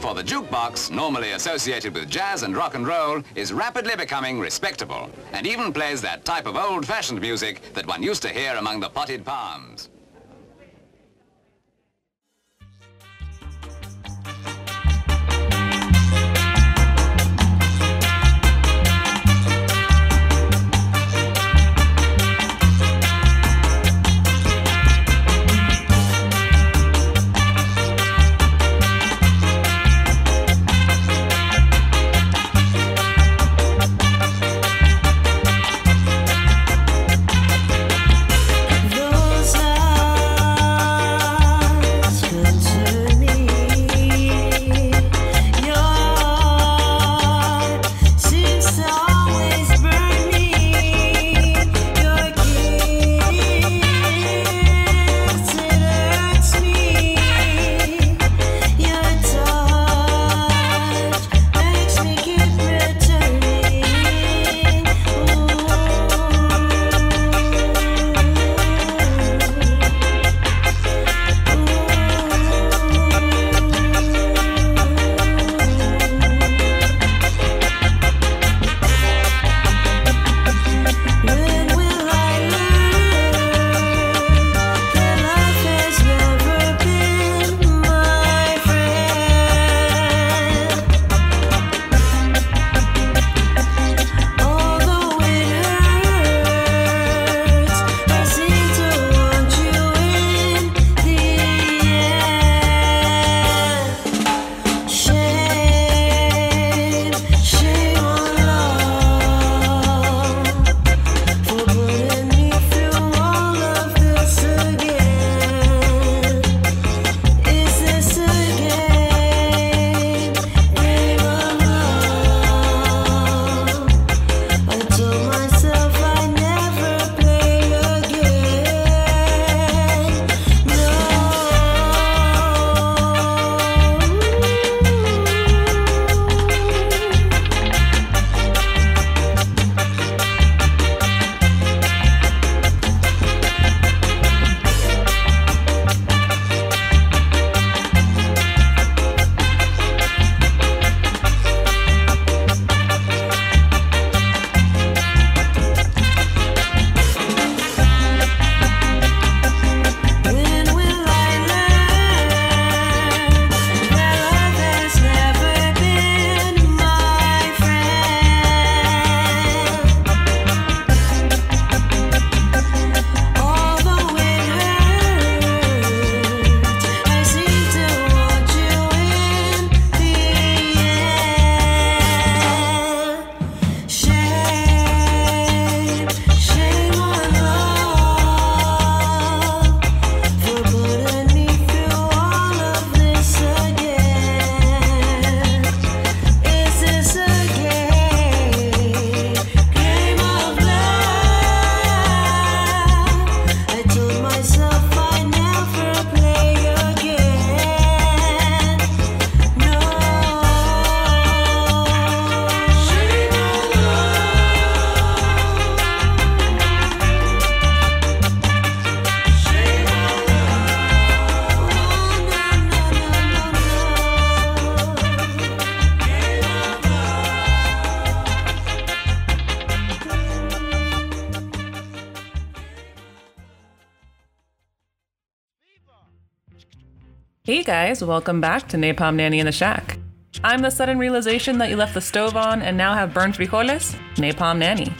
For the jukebox, normally associated with jazz and rock and roll, is rapidly becoming respectable and even plays that type of old-fashioned music that one used to hear among the potted palms. Hey guys, welcome back to Napalm Nanny in the Shack. I'm the sudden realization that you left the stove on and now have burnt frijoles, Napalm Nanny.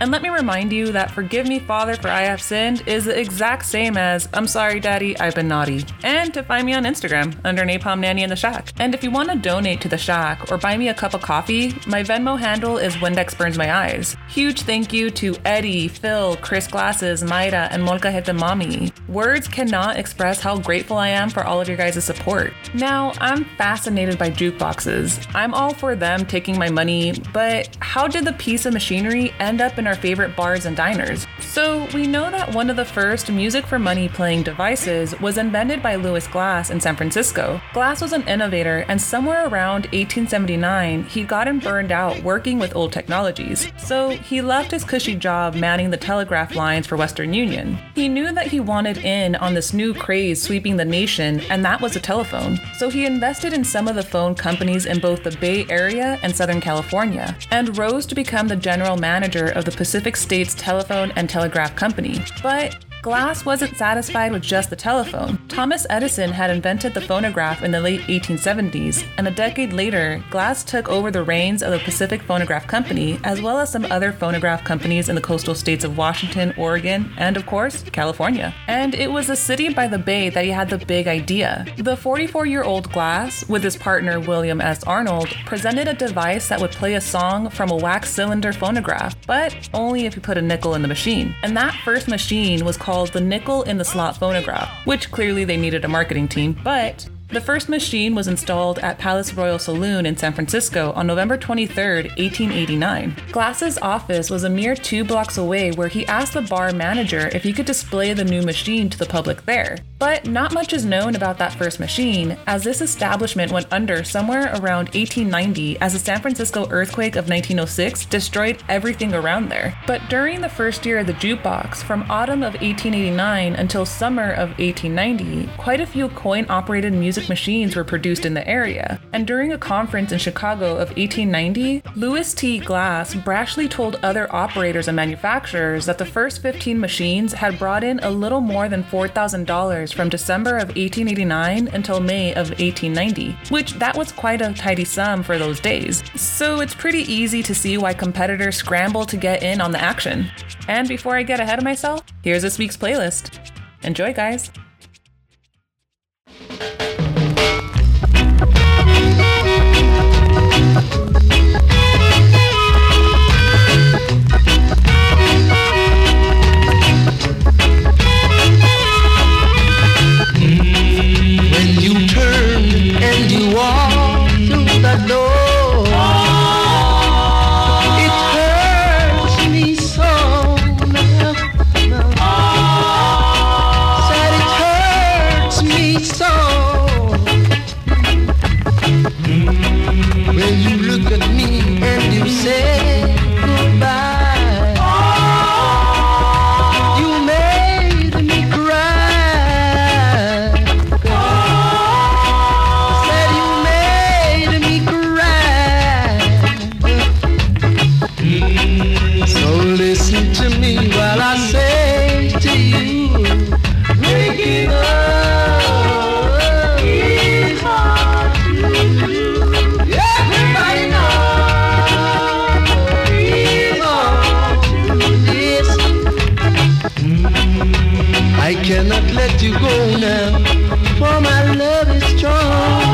And let me remind you that Forgive Me, Father, for I Have Sinned is the exact same as I'm sorry, Daddy, I've been naughty. And to find me on Instagram under Napalm Nanny in the Shack. And if you want to donate to the Shack or buy me a cup of coffee, my Venmo handle is Windex Burns My Eyes. Huge thank you to Eddie, Phil, Chris Glasses, Mayra, and Molcajete Mommy. Words cannot express how grateful I am for all of your guys' support. Now, I'm fascinated by jukeboxes. I'm all for them taking my money, but how did the piece of machinery end up in in our favorite bars and diners. So we know that one of the first music for money playing devices was invented by Louis Glass in San Francisco. Glass was an innovator, and somewhere around 1879, he'd gotten burned out working with old technologies. So he left his cushy job manning the telegraph lines for Western Union. He knew that he wanted in on this new craze sweeping the nation, and that was a telephone. So he invested in some of the phone companies in both the Bay Area and Southern California, and rose to become the general manager of the Pacific States Telephone and Telegraph Company. But Glass wasn't satisfied with just the telephone. Thomas Edison had invented the phonograph in the late 1870s, and a decade later, Glass took over the reins of the Pacific Phonograph Company, as well as some other phonograph companies in the coastal states of Washington, Oregon, and of course, California. And it was a city by the bay that he had the big idea. The 44 year old Glass, with his partner William S. Arnold, presented a device that would play a song from a wax cylinder phonograph, but only if you put a nickel in the machine. And that first machine was called the nickel in the slot phonograph, which clearly they needed a marketing team, but the first machine was installed at Palace Royal Saloon in San Francisco on November 23, 1889. Glass's office was a mere two blocks away where he asked the bar manager if he could display the new machine to the public there. But not much is known about that first machine, as this establishment went under somewhere around 1890 as the San Francisco earthquake of 1906 destroyed everything around there. But during the first year of the jukebox, from autumn of 1889 until summer of 1890, quite a few coin operated music machines were produced in the area. And during a conference in Chicago of 1890, Louis T. Glass brashly told other operators and manufacturers that the first 15 machines had brought in a little more than $4,000 from December of 1889 until May of 1890, which that was quite a tidy sum for those days. So it's pretty easy to see why competitors scramble to get in on the action. And before I get ahead of myself, here's this week's playlist. Enjoy, guys! I cannot let you go now, for my love is strong.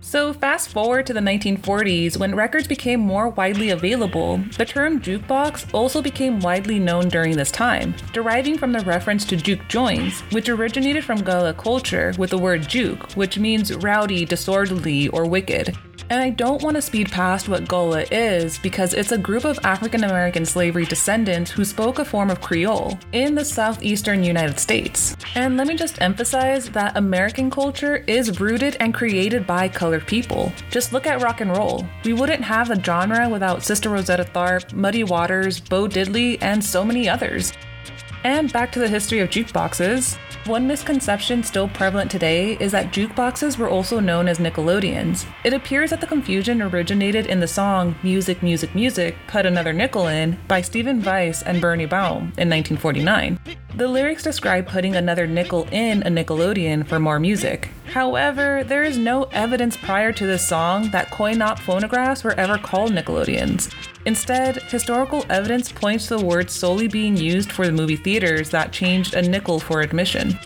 So, fast forward to the 1940s, when records became more widely available, the term jukebox also became widely known during this time, deriving from the reference to juke joints, which originated from Gullah culture with the word juke, which means rowdy, disorderly, or wicked. And I don't want to speed past what Gullah is because it's a group of African American slavery descendants who spoke a form of Creole in the southeastern United States. And let me just emphasize that American culture is rooted and created by colored people. Just look at rock and roll. We wouldn't have a genre without Sister Rosetta Tharpe, Muddy Waters, Bo Diddley, and so many others. And back to the history of jukeboxes. One misconception still prevalent today is that jukeboxes were also known as Nickelodeons. It appears that the confusion originated in the song Music, Music, Music, Put Another Nickel In by Stephen Weiss and Bernie Baum in 1949. The lyrics describe putting another nickel in a Nickelodeon for more music. However, there is no evidence prior to this song that coin op phonographs were ever called Nickelodeons. Instead, historical evidence points to the word solely being used for the movie theaters that changed a nickel for admission.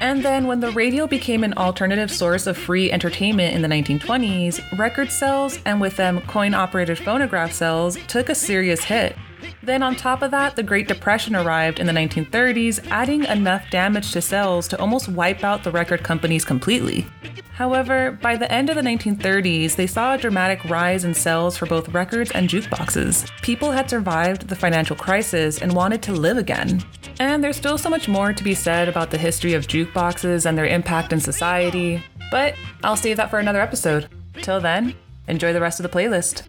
And then, when the radio became an alternative source of free entertainment in the 1920s, record sales, and with them coin operated phonograph sales, took a serious hit. Then, on top of that, the Great Depression arrived in the 1930s, adding enough damage to sales to almost wipe out the record companies completely. However, by the end of the 1930s, they saw a dramatic rise in sales for both records and jukeboxes. People had survived the financial crisis and wanted to live again. And there's still so much more to be said about the history of jukeboxes and their impact in society, but I'll save that for another episode. Till then, enjoy the rest of the playlist.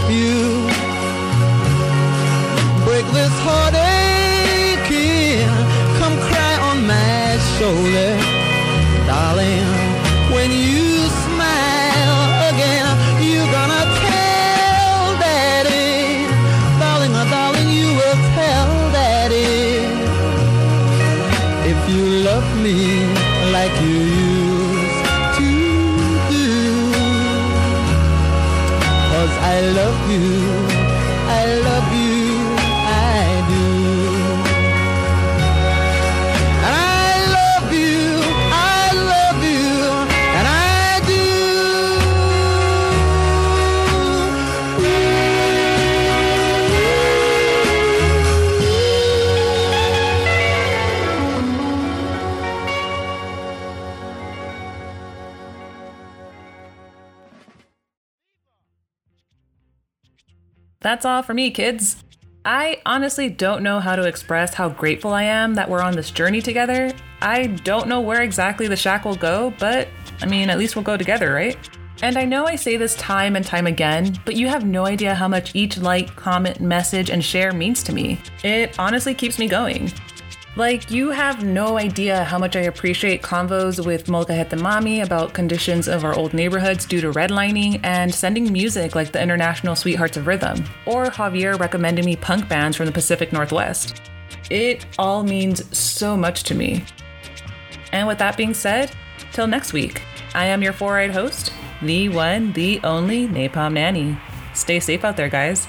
Help you break this heartache. in Come cry on my shoulder, darling. That's all for me, kids. I honestly don't know how to express how grateful I am that we're on this journey together. I don't know where exactly the shack will go, but I mean, at least we'll go together, right? And I know I say this time and time again, but you have no idea how much each like, comment, message, and share means to me. It honestly keeps me going. Like, you have no idea how much I appreciate convos with Molcajete Mami about conditions of our old neighborhoods due to redlining and sending music like the International Sweethearts of Rhythm, or Javier recommending me punk bands from the Pacific Northwest. It all means so much to me. And with that being said, till next week, I am your four eyed host, the one, the only Napalm Nanny. Stay safe out there, guys.